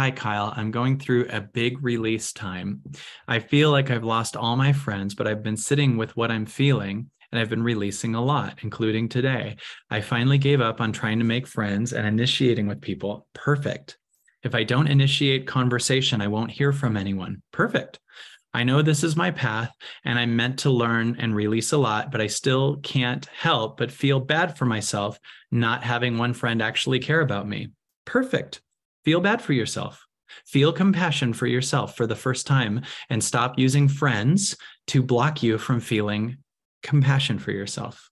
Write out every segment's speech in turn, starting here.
Hi, Kyle. I'm going through a big release time. I feel like I've lost all my friends, but I've been sitting with what I'm feeling and I've been releasing a lot, including today. I finally gave up on trying to make friends and initiating with people. Perfect. If I don't initiate conversation, I won't hear from anyone. Perfect. I know this is my path and I'm meant to learn and release a lot, but I still can't help but feel bad for myself not having one friend actually care about me. Perfect. Feel bad for yourself. Feel compassion for yourself for the first time and stop using friends to block you from feeling compassion for yourself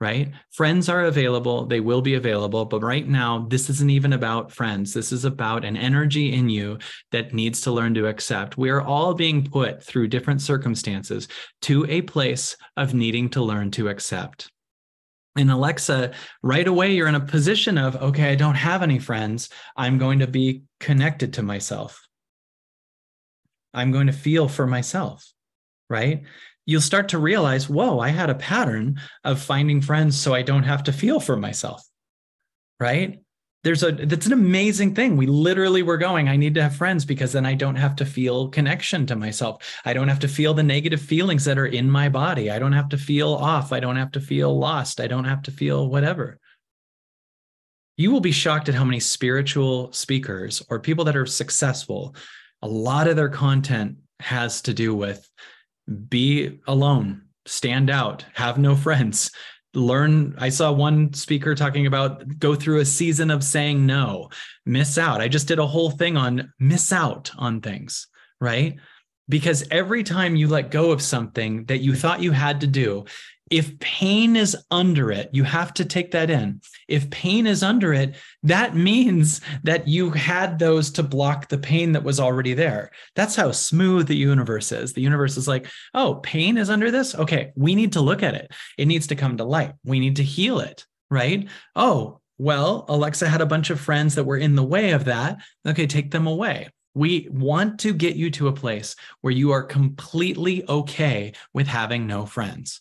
right? Friends are available, they will be available, but right now, this isn't even about friends. This is about an energy in you that needs to learn to accept. We are all being put through different circumstances to a place of needing to learn to accept. In Alexa, right away, you're in a position of, okay, I don't have any friends. I'm going to be connected to myself. I'm going to feel for myself, right? you'll start to realize, whoa, I had a pattern of finding friends so I don't have to feel for myself. Right? There's a that's an amazing thing. We literally were going, I need to have friends because then I don't have to feel connection to myself. I don't have to feel the negative feelings that are in my body. I don't have to feel off. I don't have to feel lost. I don't have to feel whatever. You will be shocked at how many spiritual speakers or people that are successful, a lot of their content has to do with be alone, stand out, have no friends. Learn. I saw one speaker talking about go through a season of saying no, miss out. I just did a whole thing on miss out on things, right? Because every time you let go of something that you thought you had to do, if pain is under it, you have to take that in. If pain is under it, that means that you had those to block the pain that was already there. That's how smooth the universe is. The universe is like, oh, pain is under this? Okay, we need to look at it. It needs to come to light. We need to heal it, right? Oh, well, Alexa had a bunch of friends that were in the way of that. Okay, take them away. We want to get you to a place where you are completely okay with having no friends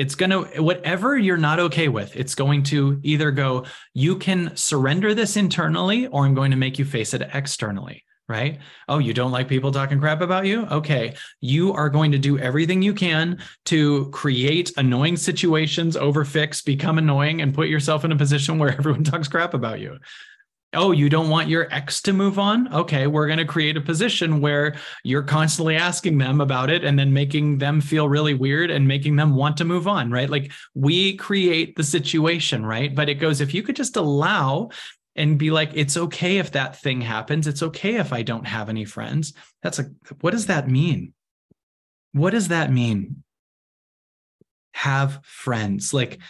it's going to whatever you're not okay with it's going to either go you can surrender this internally or i'm going to make you face it externally right? Oh you don't like people talking crap about you? Okay. You are going to do everything you can to create annoying situations overfix become annoying and put yourself in a position where everyone talks crap about you oh, you don't want your ex to move on? Okay, we're going to create a position where you're constantly asking them about it and then making them feel really weird and making them want to move on, right? Like we create the situation, right? But it goes, if you could just allow and be like, it's okay if that thing happens. It's okay if I don't have any friends. That's a, what does that mean? What does that mean? Have friends. Like,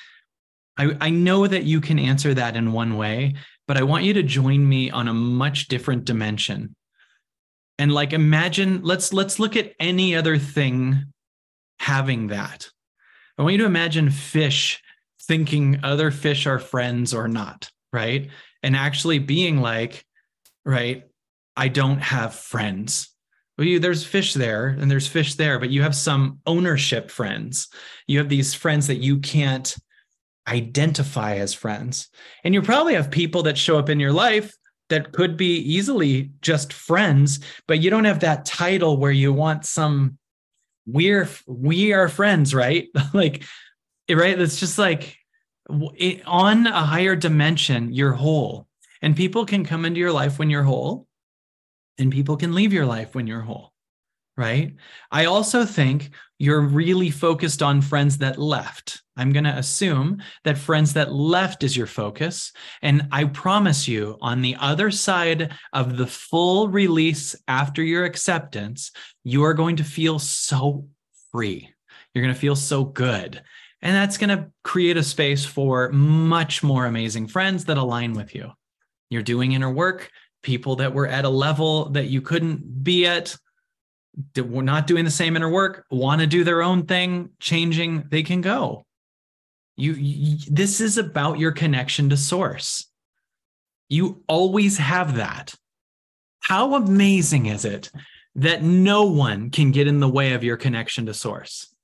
I, I know that you can answer that in one way, but I want you to join me on a much different dimension. And like imagine let's let's look at any other thing having that. I want you to imagine fish thinking other fish are friends or not, right? And actually being like, right, I don't have friends. Well, you, there's fish there and there's fish there, but you have some ownership friends. You have these friends that you can't identify as friends. And you probably have people that show up in your life that could be easily just friends, but you don't have that title where you want some we're we are friends, right? like right, it's just like it, on a higher dimension, you're whole. And people can come into your life when you're whole, and people can leave your life when you're whole right? I also think you're really focused on friends that left. I'm going to assume that friends that left is your focus. And I promise you, on the other side of the full release after your acceptance, you are going to feel so free. You're going to feel so good. And that's going to create a space for much more amazing friends that align with you. You're doing inner work, people that were at a level that you couldn't be at we're not doing the same inner work, want to do their own thing, changing, they can go. You, you, this is about your connection to source. You always have that. How amazing is it that no one can get in the way of your connection to source?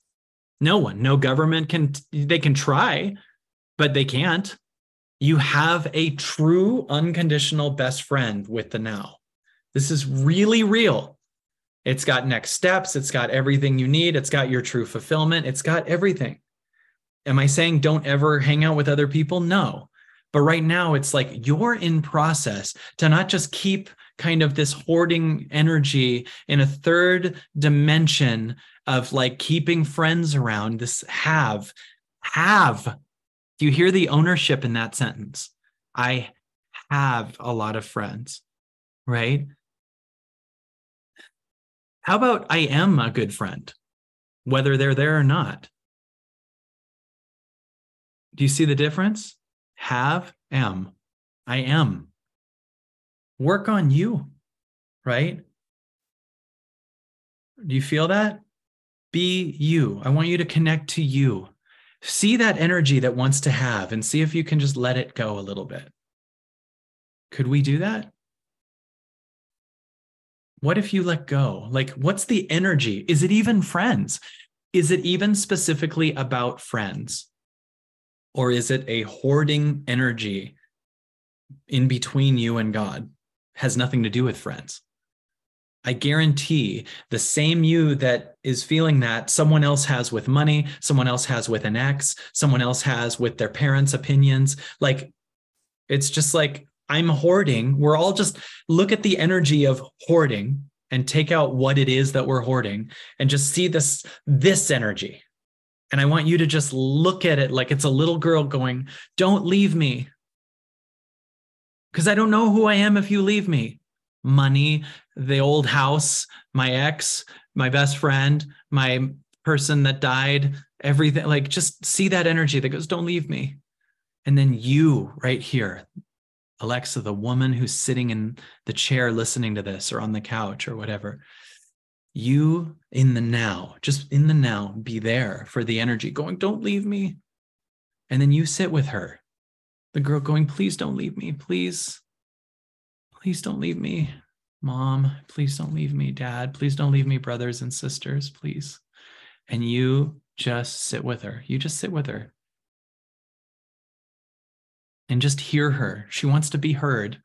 No one, no government can, they can try, but they can't. You have a true unconditional best friend with the now. This is really real. It's got next steps, it's got everything you need, it's got your true fulfillment, it's got everything. Am I saying don't ever hang out with other people? No. But right now, it's like you're in process to not just keep kind of this hoarding energy in a third dimension of like keeping friends around, this have, have. Do you hear the ownership in that sentence? I have a lot of friends, right? How about I am a good friend, whether they're there or not? Do you see the difference? Have, am. I am. Work on you, right? Do you feel that? Be you. I want you to connect to you. See that energy that wants to have and see if you can just let it go a little bit. Could we do that? What if you let go? Like, what's the energy? Is it even friends? Is it even specifically about friends? Or is it a hoarding energy in between you and God? Has nothing to do with friends. I guarantee the same you that is feeling that someone else has with money, someone else has with an ex, someone else has with their parents' opinions. Like, it's just like, I'm hoarding. We're all just look at the energy of hoarding and take out what it is that we're hoarding and just see this this energy and I want you to just look at it like it's a little girl going, Don't leave me. Because I don't know who I am if you leave me. Money, the old house, my ex, my best friend, my person that died, everything. Like just see that energy that goes, Don't leave me. And then you right here, Alexa, the woman who's sitting in the chair listening to this or on the couch or whatever, you in the now, just in the now, be there for the energy going, don't leave me. And then you sit with her, the girl going, please don't leave me. Please, please don't leave me. Mom, please don't leave me. Dad, please don't leave me. Brothers and sisters, please. And you just sit with her. You just sit with her and just hear her. She wants to be heard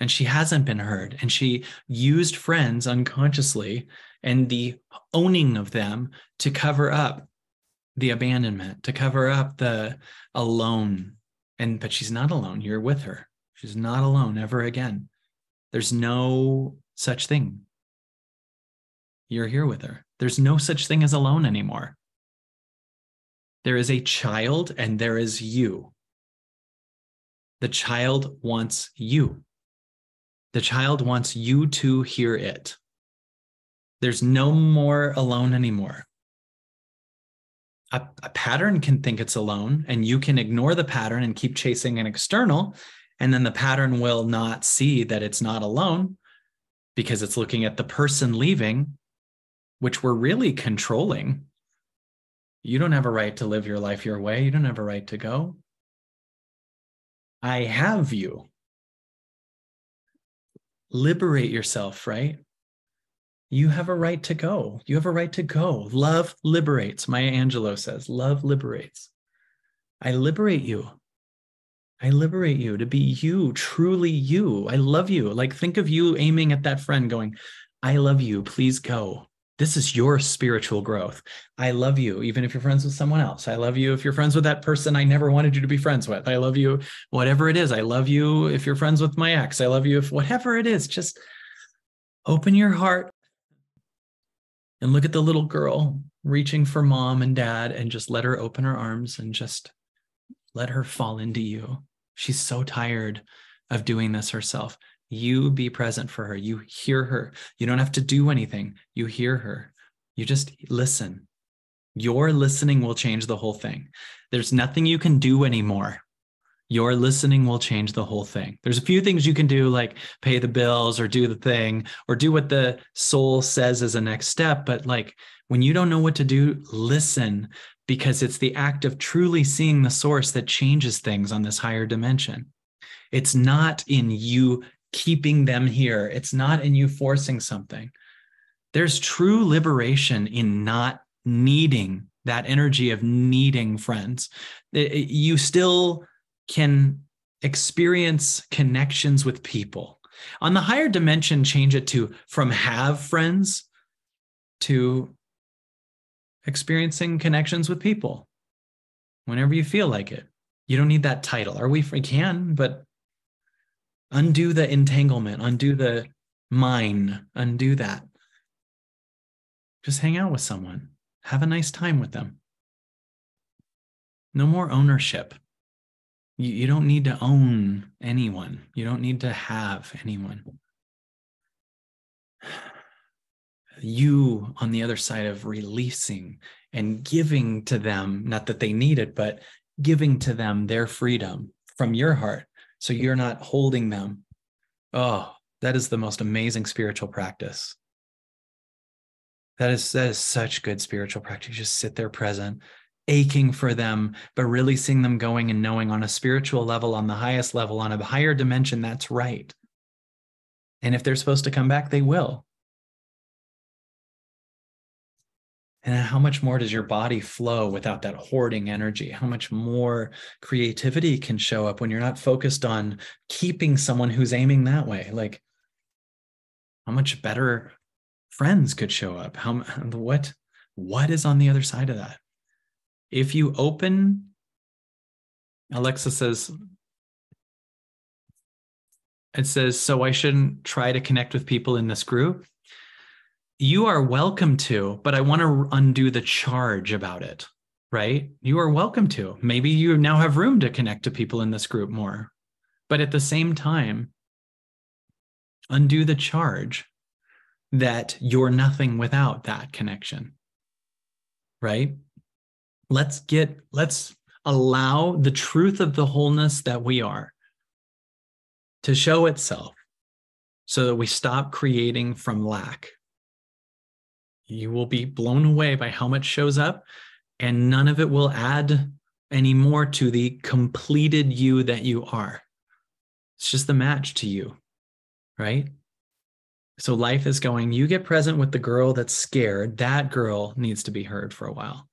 and she hasn't been heard. And she used friends unconsciously and the owning of them to cover up the abandonment, to cover up the alone. And but she's not alone. You're with her. She's not alone ever again. There's no such thing. You're here with her. There's no such thing as alone anymore. There is a child and there is you. The child wants you. The child wants you to hear it. There's no more alone anymore. A, a, pattern can think it's alone, and you can ignore the pattern and keep chasing an external. And then the pattern will not see that it's not alone because it's looking at the person leaving, which we're really controlling. You don't have a right to live your life your way. You don't have a right to go. I have you. Liberate yourself, right? You have a right to go. You have a right to go. Love liberates. Maya Angelou says, Love liberates. I liberate you. I liberate you to be you, truly you. I love you. Like, think of you aiming at that friend going, I love you. Please go. This is your spiritual growth. I love you, even if you're friends with someone else. I love you if you're friends with that person I never wanted you to be friends with. I love you, whatever it is. I love you if you're friends with my ex. I love you if whatever it is, just open your heart and look at the little girl reaching for mom and dad and just let her open her arms and just let her fall into you. She's so tired of doing this herself. You be present for her. You hear her. You don't have to do anything. You hear her. You just listen. Your listening will change the whole thing. There's nothing you can do anymore your listening will change the whole thing. There's a few things you can do, like pay the bills or do the thing or do what the soul says as a next step. But like when you don't know what to do, listen because it's the act of truly seeing the source that changes things on this higher dimension. It's not in you keeping them here, it's not in you forcing something. There's true liberation in not needing that energy of needing friends. You still can experience connections with people. On the higher dimension, change it to from have friends to experiencing connections with people whenever you feel like it. You don't need that title. Are we? We can, but undo the entanglement, undo the mine, undo that. Just hang out with someone, have a nice time with them. No more ownership. You, you don't need to own anyone, you don't need to have anyone. You on the other side of releasing and giving to them, not that they need it, but giving to them their freedom from your heart. So you're not holding them. Oh, that is the most amazing spiritual practice. That is that is such good spiritual practice. You just sit there present, aching for them, but really seeing them going and knowing on a spiritual level, on the highest level, on a higher dimension, that's right. And if they're supposed to come back, they will. And how much more does your body flow without that hoarding energy? How much more creativity can show up when you're not focused on keeping someone who's aiming that way? Like, how much better friends could show up? How what what is on the other side of that? If you open, Alexa says, it says, so I shouldn't try to connect with people in this group you are welcome to, but I want to undo the charge about it, right? You are welcome to. Maybe you now have room to connect to people in this group more. But at the same time, undo the charge that you're nothing without that connection, right? Let's get, let's allow the truth of the wholeness that we are to show itself so that we stop creating from lack. You will be blown away by how much shows up and none of it will add any more to the completed you that you are. It's just the match to you right? So life is going you get present with the girl that's scared. That girl needs to be heard for a while